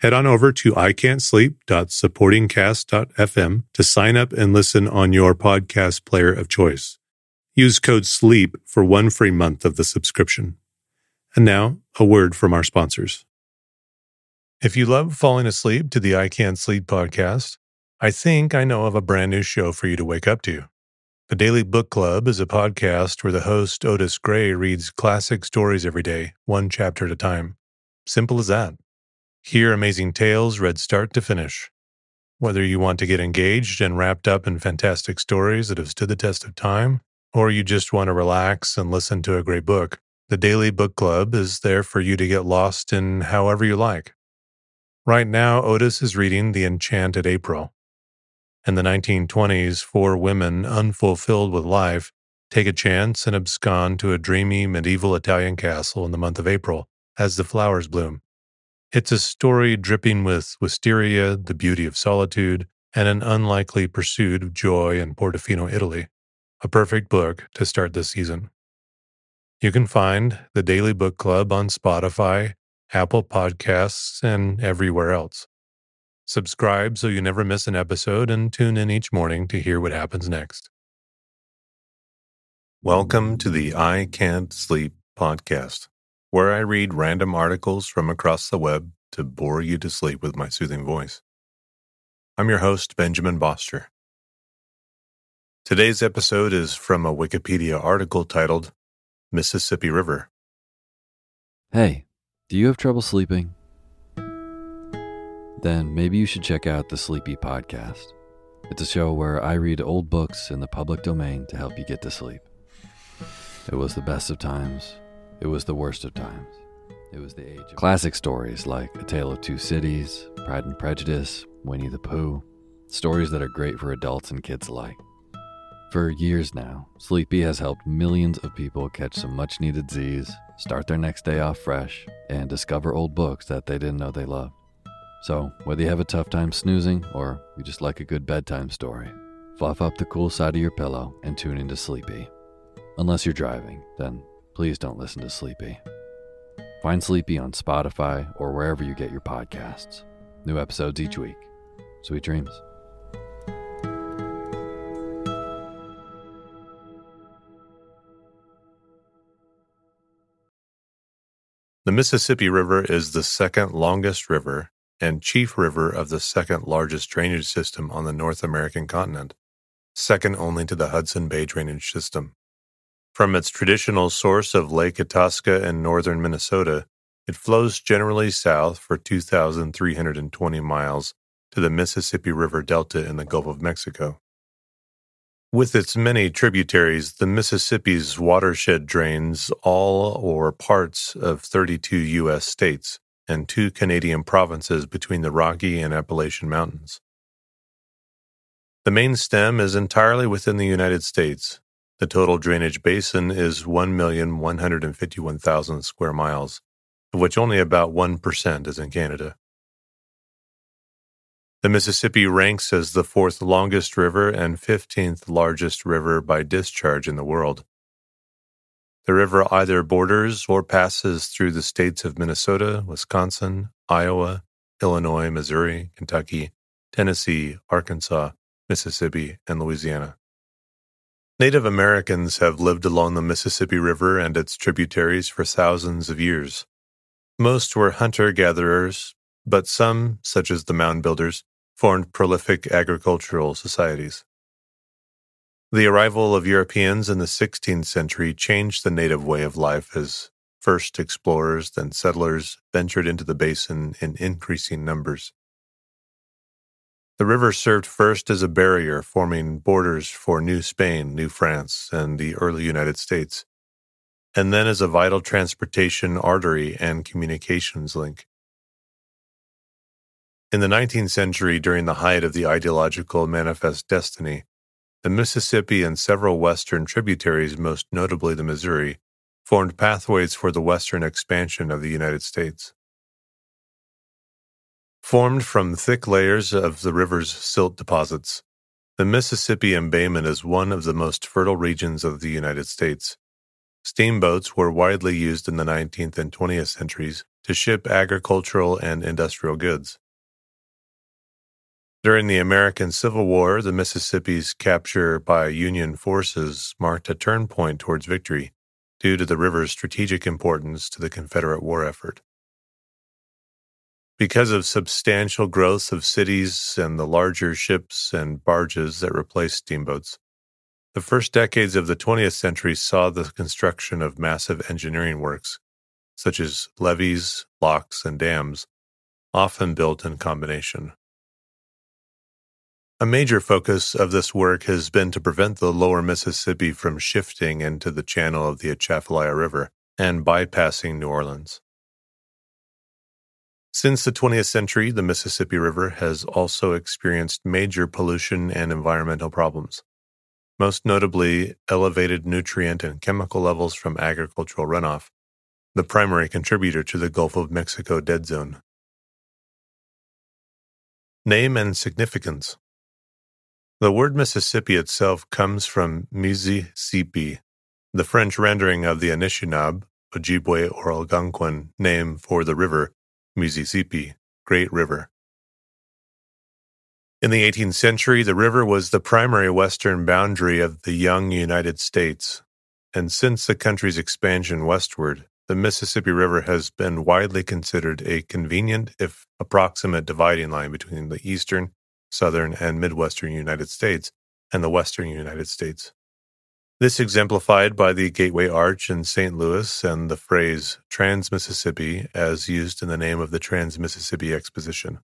Head on over to icantsleep.supportingcast.fm to sign up and listen on your podcast player of choice. Use code SLEEP for one free month of the subscription. And now, a word from our sponsors. If you love falling asleep to the I Can't Sleep podcast, I think I know of a brand new show for you to wake up to. The Daily Book Club is a podcast where the host, Otis Gray, reads classic stories every day, one chapter at a time. Simple as that. Hear amazing tales read start to finish. Whether you want to get engaged and wrapped up in fantastic stories that have stood the test of time, or you just want to relax and listen to a great book, the Daily Book Club is there for you to get lost in however you like. Right now, Otis is reading The Enchanted April. In the 1920s, four women, unfulfilled with life, take a chance and abscond to a dreamy medieval Italian castle in the month of April as the flowers bloom. It's a story dripping with wisteria, the beauty of solitude, and an unlikely pursuit of joy in Portofino, Italy. A perfect book to start the season. You can find the Daily Book Club on Spotify, Apple Podcasts, and everywhere else. Subscribe so you never miss an episode and tune in each morning to hear what happens next. Welcome to the I Can't Sleep podcast, where I read random articles from across the web to bore you to sleep with my soothing voice. I'm your host, Benjamin Boster. Today's episode is from a Wikipedia article titled Mississippi River. Hey, do you have trouble sleeping? Then maybe you should check out the Sleepy Podcast. It's a show where I read old books in the public domain to help you get to sleep. It was the best of times, it was the worst of times. It was the age of classic stories like A Tale of Two Cities, Pride and Prejudice, Winnie the Pooh, stories that are great for adults and kids alike. For years now, Sleepy has helped millions of people catch some much needed Z's, start their next day off fresh, and discover old books that they didn't know they loved. So, whether you have a tough time snoozing or you just like a good bedtime story, fluff up the cool side of your pillow and tune into Sleepy. Unless you're driving, then please don't listen to Sleepy. Find Sleepy on Spotify or wherever you get your podcasts. New episodes each week. Sweet dreams. The Mississippi River is the second longest river and chief river of the second largest drainage system on the North American continent, second only to the Hudson Bay drainage system. From its traditional source of Lake Itasca in northern Minnesota, it flows generally south for 2,320 miles to the Mississippi River Delta in the Gulf of Mexico. With its many tributaries, the Mississippi's watershed drains all or parts of 32 U.S. states and two Canadian provinces between the Rocky and Appalachian Mountains. The main stem is entirely within the United States. The total drainage basin is 1,151,000 square miles, of which only about 1% is in Canada. The Mississippi ranks as the fourth longest river and 15th largest river by discharge in the world. The river either borders or passes through the states of Minnesota, Wisconsin, Iowa, Illinois, Missouri, Kentucky, Tennessee, Arkansas, Mississippi, and Louisiana. Native Americans have lived along the Mississippi River and its tributaries for thousands of years. Most were hunter gatherers, but some, such as the mound builders, formed prolific agricultural societies. The arrival of Europeans in the 16th century changed the native way of life as first explorers, then settlers ventured into the basin in increasing numbers. The river served first as a barrier forming borders for New Spain, New France, and the early United States, and then as a vital transportation artery and communications link. In the 19th century, during the height of the ideological manifest destiny, the Mississippi and several western tributaries, most notably the Missouri, formed pathways for the western expansion of the United States. Formed from thick layers of the river's silt deposits, the Mississippi embayment is one of the most fertile regions of the United States. Steamboats were widely used in the 19th and 20th centuries to ship agricultural and industrial goods. During the American Civil War, the Mississippi's capture by Union forces marked a turn point towards victory due to the river's strategic importance to the Confederate war effort. Because of substantial growth of cities and the larger ships and barges that replaced steamboats, the first decades of the 20th century saw the construction of massive engineering works, such as levees, locks, and dams, often built in combination. A major focus of this work has been to prevent the lower Mississippi from shifting into the channel of the Atchafalaya River and bypassing New Orleans. Since the 20th century, the Mississippi River has also experienced major pollution and environmental problems, most notably elevated nutrient and chemical levels from agricultural runoff, the primary contributor to the Gulf of Mexico dead zone. Name and significance The word Messipi itself comes from Mississippi, the French rendering of the Anishinaabe, Ojibwe, or Algonquin name for the river Misi-ziibi, Great River. In the 18th century, the river was the primary western boundary of the young United States, and since the country's expansion westward, the Mississippi River has been widely considered a convenient, if approximate, dividing line between the eastern, southern, and midwestern United States and the western United States. This exemplified by the Gateway Arch in St. Louis and the phrase Trans Mississippi as used in the name of the Trans Mississippi Exposition.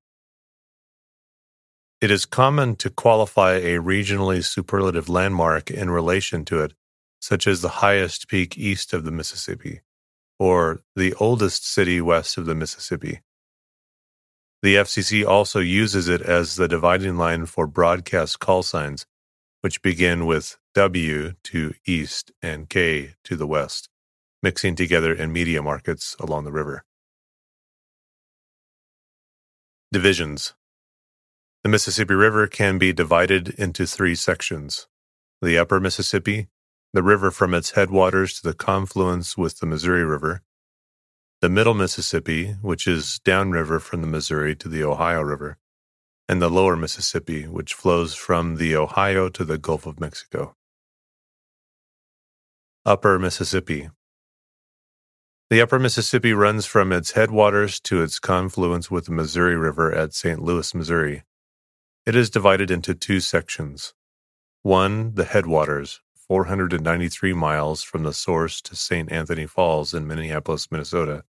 It is common to qualify a regionally superlative landmark in relation to it, such as the highest peak east of the Mississippi, or the oldest city west of the Mississippi. The FCC also uses it as the dividing line for broadcast call signs, which begin with W to east and K to the west, mixing together in media markets along the river. Divisions The Mississippi River can be divided into three sections the Upper Mississippi, the river from its headwaters to the confluence with the Missouri River, the Middle Mississippi, which is downriver from the Missouri to the Ohio River, and the Lower Mississippi, which flows from the Ohio to the Gulf of Mexico. Upper Mississippi. The Upper Mississippi runs from its headwaters to its confluence with the Missouri River at St. Louis, Missouri. It is divided into two sections. One, the headwaters, 493 miles from the source to St. Anthony Falls in Minneapolis, Minnesota.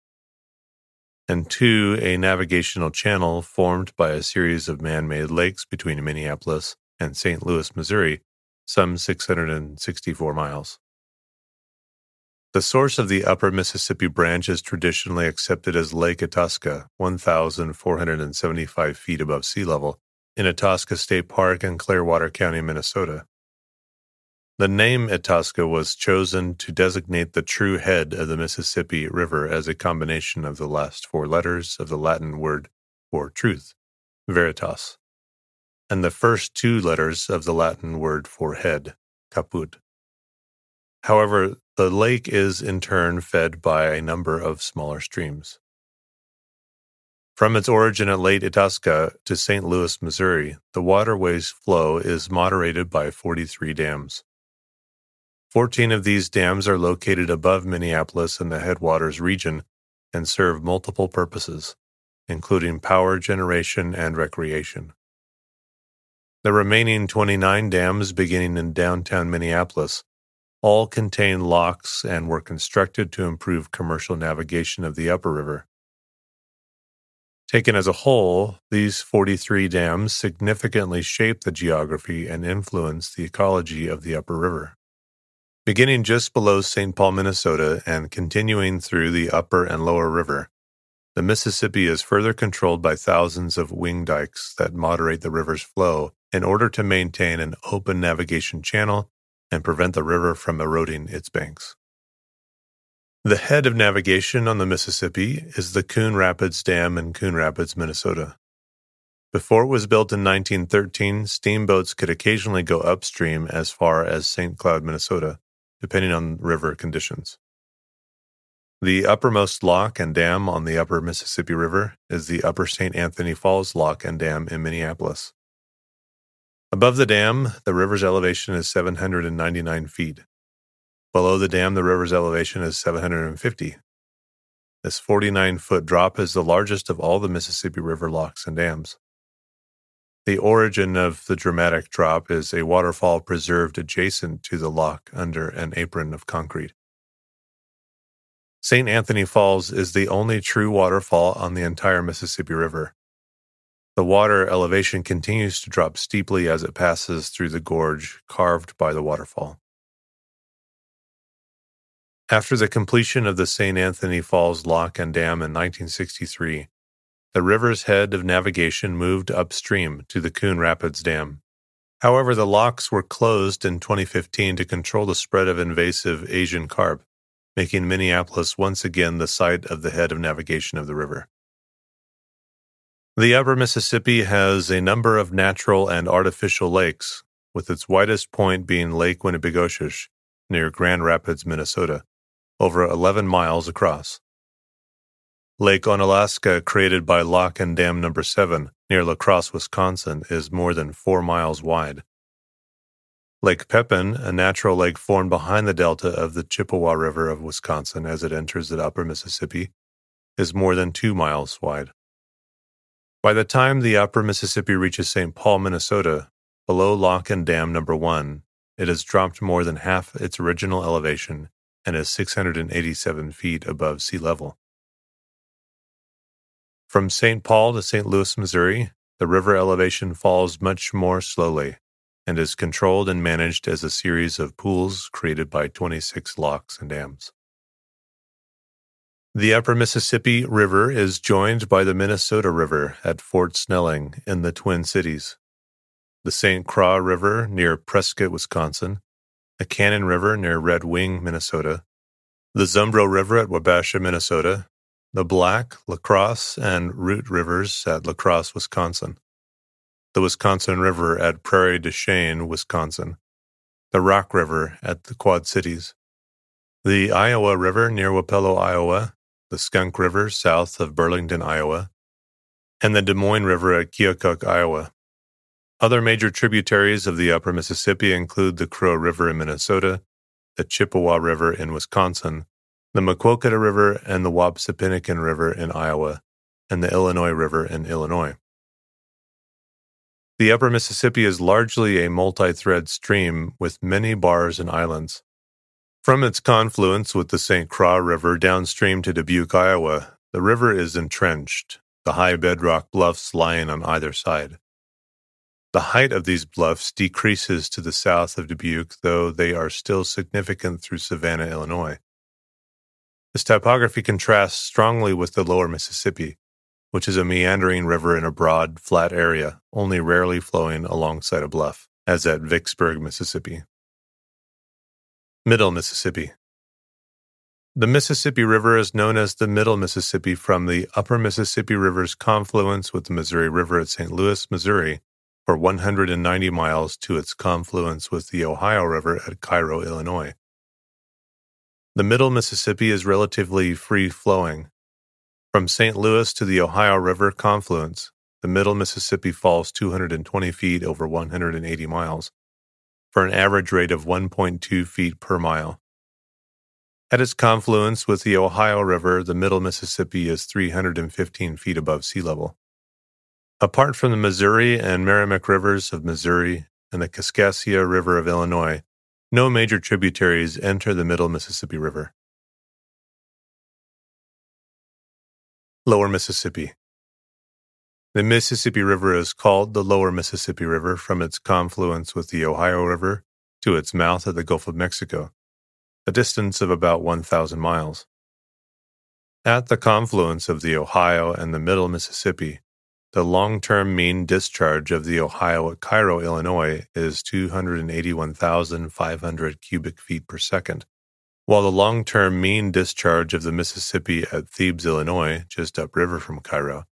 And two, a navigational channel formed by a series of man made lakes between Minneapolis and St. Louis, Missouri, some 664 miles. The source of the Upper Mississippi Branch is traditionally accepted as Lake Itasca, 1,475 feet above sea level, in Itasca State Park in Clearwater County, Minnesota. The name Itasca was chosen to designate the true head of the Mississippi River as a combination of the last four letters of the Latin word for truth, veritas, and the first two letters of the Latin word for head, caput. However, the lake is in turn fed by a number of smaller streams. From its origin at Lake Itasca to St. Louis, Missouri, the waterway's flow is moderated by 43 dams. 14 of these dams are located above Minneapolis in the headwaters region and serve multiple purposes, including power generation and recreation. The remaining 29 dams beginning in downtown Minneapolis all contain locks and were constructed to improve commercial navigation of the upper river. Taken as a whole, these 43 dams significantly shape the geography and influence the ecology of the upper river. Beginning just below St. Paul, Minnesota, and continuing through the upper and lower river, the Mississippi is further controlled by thousands of wing dikes that moderate the river's flow in order to maintain an open navigation channel and prevent the river from eroding its banks. The head of navigation on the Mississippi is the Coon Rapids Dam in Coon Rapids, Minnesota. Before it was built in 1913, steamboats could occasionally go upstream as far as St. Cloud, Minnesota, depending on river conditions. The uppermost lock and dam on the upper Mississippi River is the Upper St. Anthony Falls Lock and Dam in Minneapolis. Above the dam, the river's elevation is 799 feet. Below the dam, the river's elevation is 750. This 49 foot drop is the largest of all the Mississippi River locks and dams. The origin of the dramatic drop is a waterfall preserved adjacent to the lock under an apron of concrete. St. Anthony Falls is the only true waterfall on the entire Mississippi River. The water elevation continues to drop steeply as it passes through the gorge carved by the waterfall. After the completion of the St. Anthony Falls Lock and Dam in 1963, the river's head of navigation moved upstream to the Coon Rapids Dam. However, the locks were closed in 2015 to control the spread of invasive Asian carp making Minneapolis once again the site of the head of navigation of the river. The upper Mississippi has a number of natural and artificial lakes, with its widest point being Lake Winnibigoshish near Grand Rapids, Minnesota, over 11 miles across. Lake Onalaska, created by Lock and Dam Number 7 near La Crosse, Wisconsin, is more than 4 miles wide. Lake Pepin, a natural lake formed behind the delta of the Chippewa River of Wisconsin as it enters the upper Mississippi, is more than two miles wide. By the time the upper Mississippi reaches St. Paul, Minnesota, below Lock and Dam number 1, it has dropped more than half its original elevation and is 687 feet above sea level. From St. Paul to St. Louis, Missouri, the river elevation falls much more slowly, and is controlled and managed as a series of pools created by 26 locks and dams. The upper Mississippi River is joined by the Minnesota River at Fort Snelling in the Twin Cities, the St. Croix River near Prescott, Wisconsin, the Cannon River near Red Wing, Minnesota, the Zumbro River at Wabasha, Minnesota, the Black, La Crosse, and Root Rivers at La Crosse, Wisconsin the Wisconsin River at Prairie du Chien, Wisconsin, the Rock River at the Quad Cities, the Iowa River near Wapello, Iowa, the Skunk River south of Burlington, Iowa, and the Des Moines River at Keokuk, Iowa. Other major tributaries of the upper Mississippi include the Crow River in Minnesota, the Chippewa River in Wisconsin, the Maquoketa River and the Wapsipinicon River in Iowa, and the Illinois River in Illinois. The upper Mississippi is largely a multi-thread stream with many bars and islands. From its confluence with the St. Croix River downstream to Dubuque, Iowa, the river is entrenched, the high bedrock bluffs lying on either side. The height of these bluffs decreases to the south of Dubuque, though they are still significant through Savannah, Illinois. This topography contrasts strongly with the lower Mississippi, which is a meandering river in a broad, flat area, only rarely flowing alongside a bluff, as at Vicksburg, Mississippi. Middle Mississippi. The Mississippi River is known as the Middle Mississippi from the Upper Mississippi River's confluence with the Missouri River at St. Louis, Missouri, for 190 miles to its confluence with the Ohio River at Cairo, Illinois. The Middle Mississippi is relatively free flowing, from St. Louis to the Ohio River confluence, the Middle Mississippi falls 220 feet over 180 miles, for an average rate of 1.2 feet per mile. At its confluence with the Ohio River, the Middle Mississippi is 315 feet above sea level. Apart from the Missouri and Meramec rivers of Missouri and the Kaskaskia River of Illinois, no major tributaries enter the Middle Mississippi River. Lower Mississippi. The Mississippi River is called the Lower Mississippi River from its confluence with the Ohio River to its mouth at the Gulf of Mexico, a distance of about 1,000 miles. At the confluence of the Ohio and the Middle Mississippi, the long term mean discharge of the Ohio at Cairo, Illinois is 281,500 cubic feet per second, while the long term mean discharge of the Mississippi at Thebes, Illinois, just upriver from Cairo,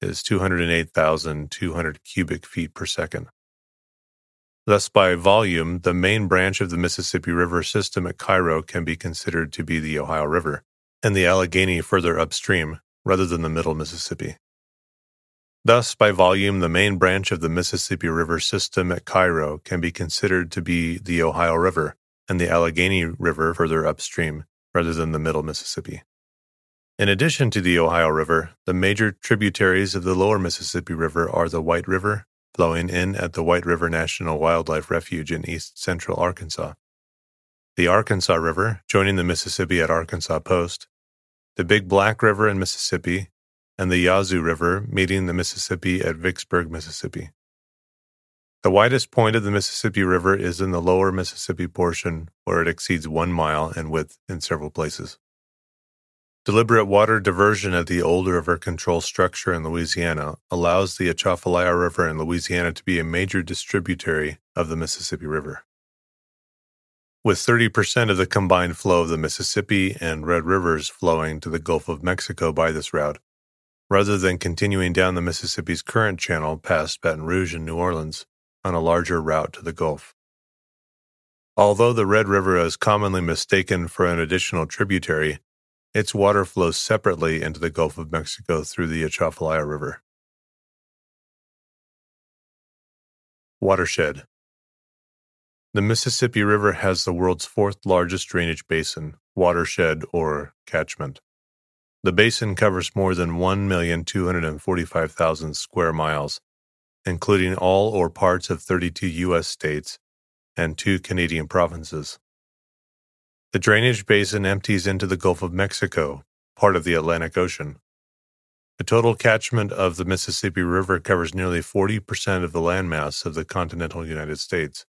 is 208,200 cubic feet per second. Thus, by volume, the main branch of the Mississippi River system at Cairo can be considered to be the Ohio River, and the Allegheny further upstream, rather than the middle Mississippi. Thus, by volume, the main branch of the Mississippi River system at Cairo can be considered to be the Ohio River, and the Allegheny River further upstream, rather than the middle Mississippi. In addition to the Ohio River, the major tributaries of the lower Mississippi River are the White River, flowing in at the White River National Wildlife Refuge in east central Arkansas. The Arkansas River, joining the Mississippi at Arkansas Post, the Big Black River in Mississippi, and the Yazoo River, meeting the Mississippi at Vicksburg, Mississippi. The widest point of the Mississippi River is in the lower Mississippi portion, where it exceeds one mile in width in several places. Deliberate water diversion at the old river control structure in Louisiana allows the Atchafalaya River in Louisiana to be a major distributary of the Mississippi River. With 30% of the combined flow of the Mississippi and Red Rivers flowing to the Gulf of Mexico by this route, rather than continuing down the Mississippi's current channel past Baton Rouge and New Orleans on a larger route to the Gulf. Although the Red River is commonly mistaken for an additional tributary, its water flows separately into the Gulf of Mexico through the Atchafalaya River. Watershed The Mississippi River has the world's fourth largest drainage basin, watershed, or catchment. The basin covers more than 1,245,000 square miles, including all or parts of 32 U.S. states and two Canadian provinces. The drainage basin empties into the Gulf of Mexico, part of the Atlantic Ocean. The total catchment of the Mississippi River covers nearly 40% of the landmass of the continental United States.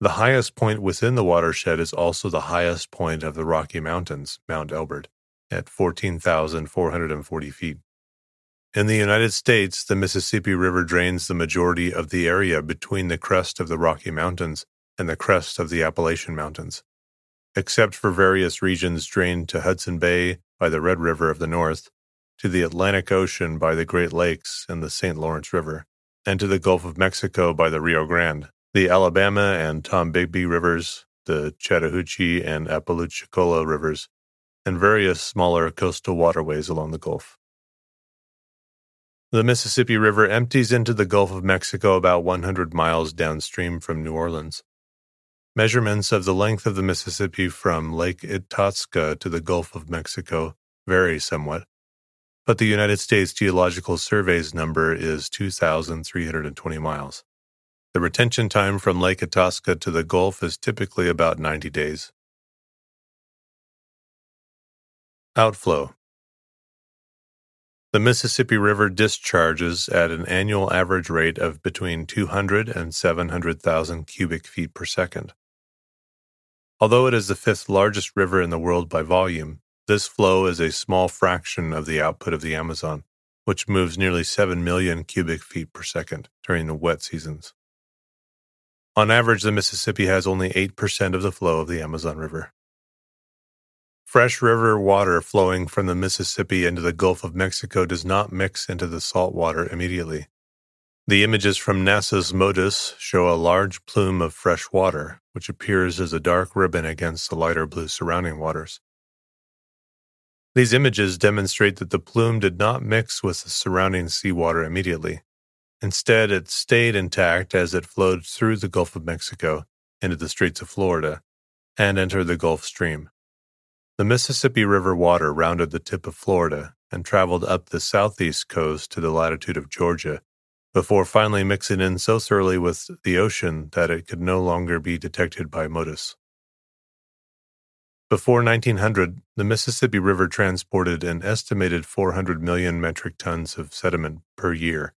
The highest point within the watershed is also the highest point of the Rocky Mountains, Mount Elbert, at 14,440 feet. In the United States, the Mississippi River drains the majority of the area between the crest of the Rocky Mountains and the crest of the Appalachian Mountains except for various regions drained to Hudson Bay by the Red River of the north, to the Atlantic Ocean by the Great Lakes and the St. Lawrence River, and to the Gulf of Mexico by the Rio Grande, the Alabama and Tombigbee rivers, the Chattahoochee and Apalachicola rivers, and various smaller coastal waterways along the Gulf. The Mississippi River empties into the Gulf of Mexico about 100 miles downstream from New Orleans. Measurements of the length of the Mississippi from Lake Itasca to the Gulf of Mexico vary somewhat, but the United States Geological Survey's number is 2,320 miles. The retention time from Lake Itasca to the Gulf is typically about 90 days. Outflow The Mississippi River discharges at an annual average rate of between 200 and 700,000 cubic feet per second. Although it is the fifth largest river in the world by volume, this flow is a small fraction of the output of the Amazon, which moves nearly 7 million cubic feet per second during the wet seasons. On average, the Mississippi has only 8% of the flow of the Amazon River. Fresh river water flowing from the Mississippi into the Gulf of Mexico does not mix into the salt water immediately. The images from NASA's MODIS show a large plume of fresh water, which appears as a dark ribbon against the lighter blue surrounding waters. These images demonstrate that the plume did not mix with the surrounding seawater immediately. Instead, it stayed intact as it flowed through the Gulf of Mexico into the Straits of Florida and entered the Gulf Stream. The Mississippi River water rounded the tip of Florida and traveled up the southeast coast to the latitude of Georgia before finally mixing in so thoroughly with the ocean that it could no longer be detected by MODIS. Before 1900, the Mississippi River transported an estimated 400 million metric tons of sediment per year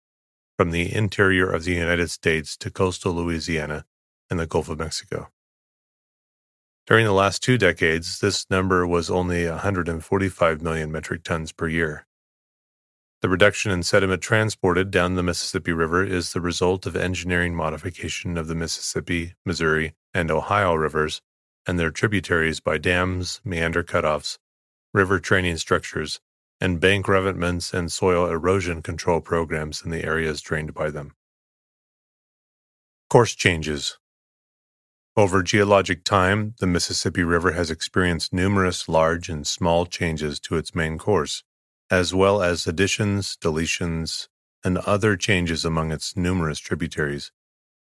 from the interior of the United States to coastal Louisiana and the Gulf of Mexico. During the last two decades, this number was only 145 million metric tons per year. The reduction in sediment transported down the Mississippi River is the result of engineering modification of the Mississippi, Missouri, and Ohio rivers and their tributaries by dams, meander cutoffs, river training structures, and bank revetments and soil erosion control programs in the areas drained by them. Course changes. Over geologic time, the Mississippi River has experienced numerous large and small changes to its main course, as well as additions, deletions, and other changes among its numerous tributaries.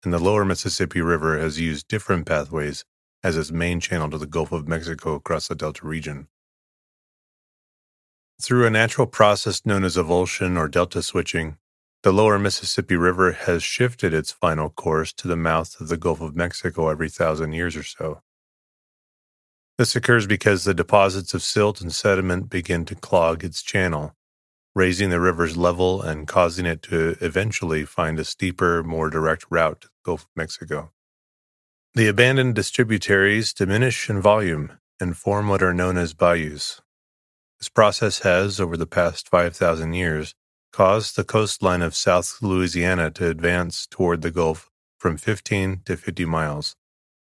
And the lower Mississippi River has used different pathways as its main channel to the Gulf of Mexico across the Delta region. Through a natural process known as avulsion or delta switching, the lower Mississippi River has shifted its final course to the mouth of the Gulf of Mexico every thousand years or so. This occurs because the deposits of silt and sediment begin to clog its channel, raising the river's level and causing it to eventually find a steeper, more direct route to the Gulf of Mexico. The abandoned distributaries diminish in volume and form what are known as bayous. This process has, over the past 5,000 years, caused the coastline of South Louisiana to advance toward the Gulf from 15 to 50 miles.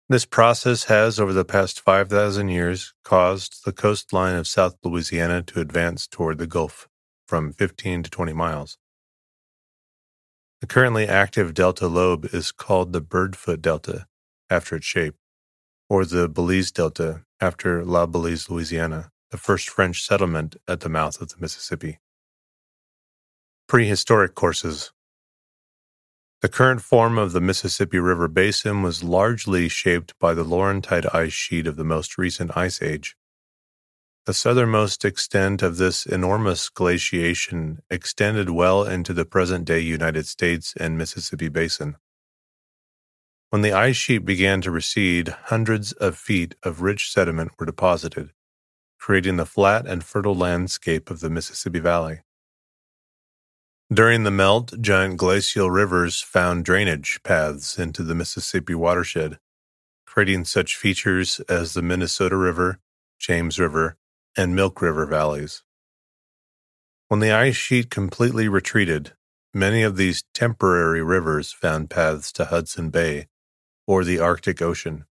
This process has, over the past 5,000 years, caused the coastline of South Louisiana to advance toward the Gulf from 15 to 20 miles. The currently active delta lobe is called the Birdfoot Delta, after its shape, or the Belize Delta, after La Belize, Louisiana the first French settlement at the mouth of the Mississippi. Prehistoric courses. The current form of the Mississippi River Basin was largely shaped by the Laurentide ice sheet of the most recent ice age. The southernmost extent of this enormous glaciation extended well into the present day United States and Mississippi Basin. When the ice sheet began to recede, hundreds of feet of rich sediment were deposited, creating the flat and fertile landscape of the Mississippi Valley. During the melt, giant glacial rivers found drainage paths into the Mississippi watershed, creating such features as the Minnesota River, James River, and Milk River valleys. When the ice sheet completely retreated, many of these temporary rivers found paths to Hudson Bay or the Arctic Ocean,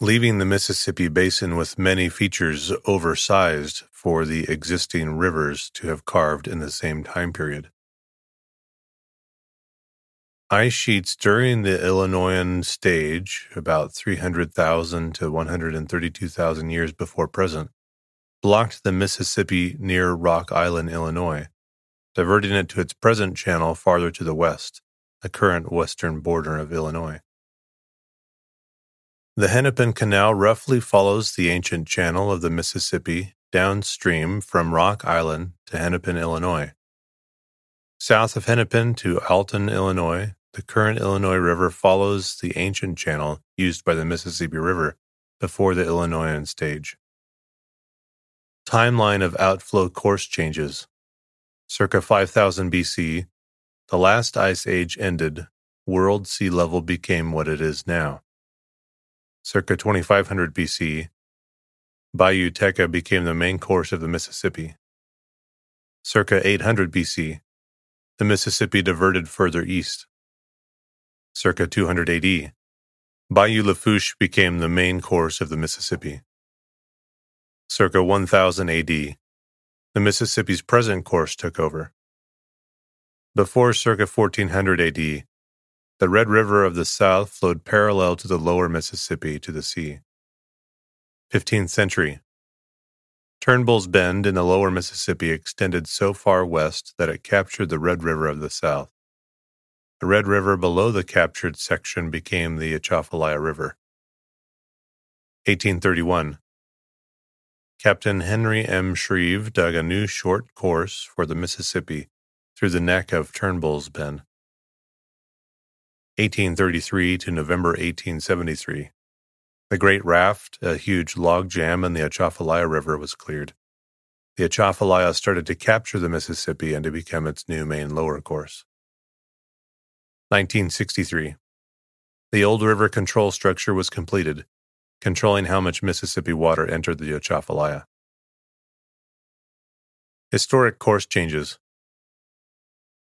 leaving the Mississippi Basin with many features oversized for the existing rivers to have carved in the same time period. Ice sheets during the Illinoisan stage, about 300,000 to 132,000 years before present, blocked the Mississippi near Rock Island, Illinois, diverting it to its present channel farther to the west, the current western border of Illinois. The Hennepin Canal roughly follows the ancient channel of the Mississippi downstream from Rock Island to Hennepin, Illinois. South of Hennepin to Alton, Illinois, the current Illinois River follows the ancient channel used by the Mississippi River before the Illinoisan stage. Timeline of outflow course changes. Circa 5000 BC, the last ice age ended, world sea level became what it is now circa 2500 BC, Bayou Teca became the main course of the Mississippi. Circa 800 BC, the Mississippi diverted further east. Circa 200 AD, Bayou Lafourche became the main course of the Mississippi. Circa 1000 AD, the Mississippi's present course took over. Before circa 1400 AD, the Red River of the South flowed parallel to the lower Mississippi to the sea. 15th century. Turnbull's Bend in the lower Mississippi extended so far west that it captured the Red River of the South. The Red River below the captured section became the Atchafalaya River. 1831. Captain Henry M. Shreve dug a new short course for the Mississippi through the neck of Turnbull's Bend. 1833 to November 1873. The Great Raft, a huge log jam in the Atchafalaya River, was cleared. The Atchafalaya started to capture the Mississippi and to become its new main lower course. 1963. The old river control structure was completed, controlling how much Mississippi water entered the Atchafalaya. Historic course changes.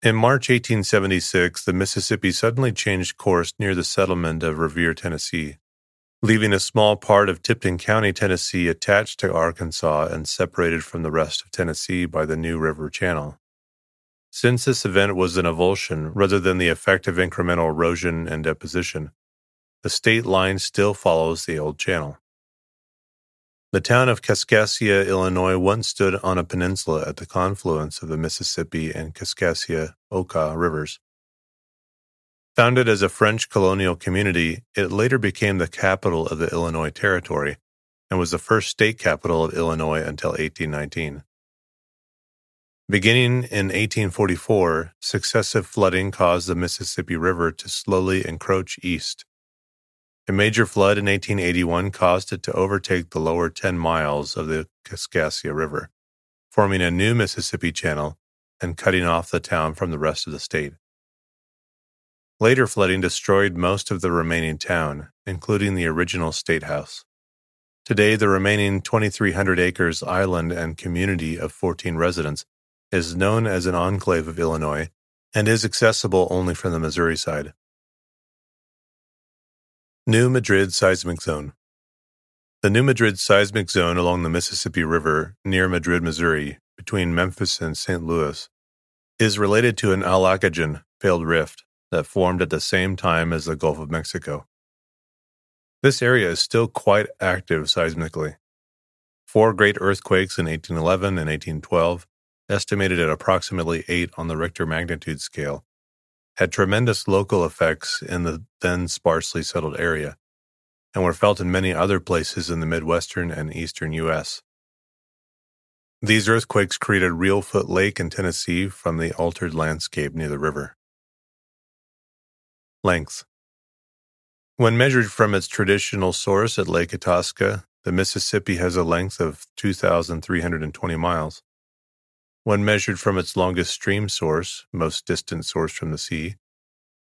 In March 1876, the Mississippi suddenly changed course near the settlement of Revere, Tennessee, leaving a small part of Tipton County, Tennessee attached to Arkansas and separated from the rest of Tennessee by the New River Channel. Since this event was an avulsion rather than the effect of incremental erosion and deposition, the state line still follows the old channel. The town of Kaskaskia, Illinois once stood on a peninsula at the confluence of the Mississippi and Kaskaskia Okaw rivers. Founded as a French colonial community, it later became the capital of the Illinois Territory and was the first state capital of Illinois until 1819. Beginning in 1844, successive flooding caused the Mississippi River to slowly encroach east. A major flood in 1881 caused it to overtake the lower 10 miles of the Kaskaskia River, forming a new Mississippi Channel and cutting off the town from the rest of the state. Later flooding destroyed most of the remaining town, including the original state house. Today, the remaining 2,300 acres island and community of 14 residents is known as an enclave of Illinois and is accessible only from the Missouri side. New Madrid Seismic Zone The New Madrid seismic zone along the Mississippi River near Madrid, Missouri, between Memphis and St. Louis, is related to an aulacogen failed rift that formed at the same time as the Gulf of Mexico. This area is still quite active seismically. Four great earthquakes in 1811 and 1812, estimated at approximately 8 on the Richter magnitude scale, had tremendous local effects in the then sparsely settled area, and were felt in many other places in the Midwestern and Eastern U.S. These earthquakes created Reelfoot Lake in Tennessee from the altered landscape near the river. Length When measured from its traditional source at Lake Itasca, the Mississippi has a length of 2,320 miles. When measured from its longest stream source, most distant source from the sea,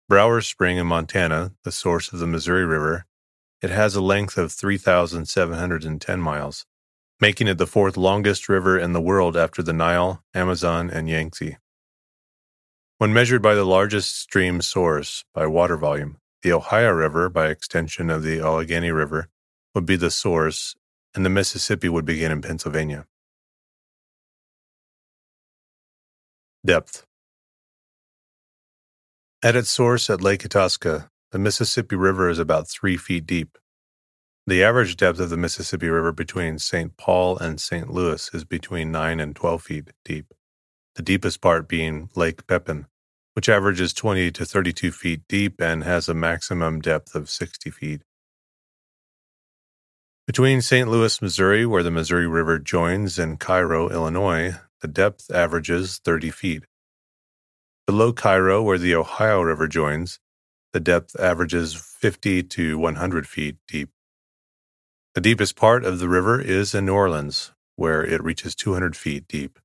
Brower Spring in Montana, the source of the Missouri River, it has a length of 3,710 miles, making it the fourth longest river in the world after the Nile, Amazon, and Yangtze. When measured by the largest stream source by water volume, the Ohio River, by extension of the Allegheny River, would be the source, and the Mississippi would begin in Pennsylvania. Depth At its source at Lake Itasca, the Mississippi River is about three feet deep. The average depth of the Mississippi River between St. Paul and St. Louis is between 9 and 12 feet deep, the deepest part being Lake Pepin, which averages 20 to 32 feet deep and has a maximum depth of 60 feet. Between St. Louis, Missouri, where the Missouri River joins, and Cairo, Illinois, the depth averages 30 feet. Below Cairo, where the Ohio River joins, the depth averages 50 to 100 feet deep. The deepest part of the river is in New Orleans, where it reaches 200 feet deep.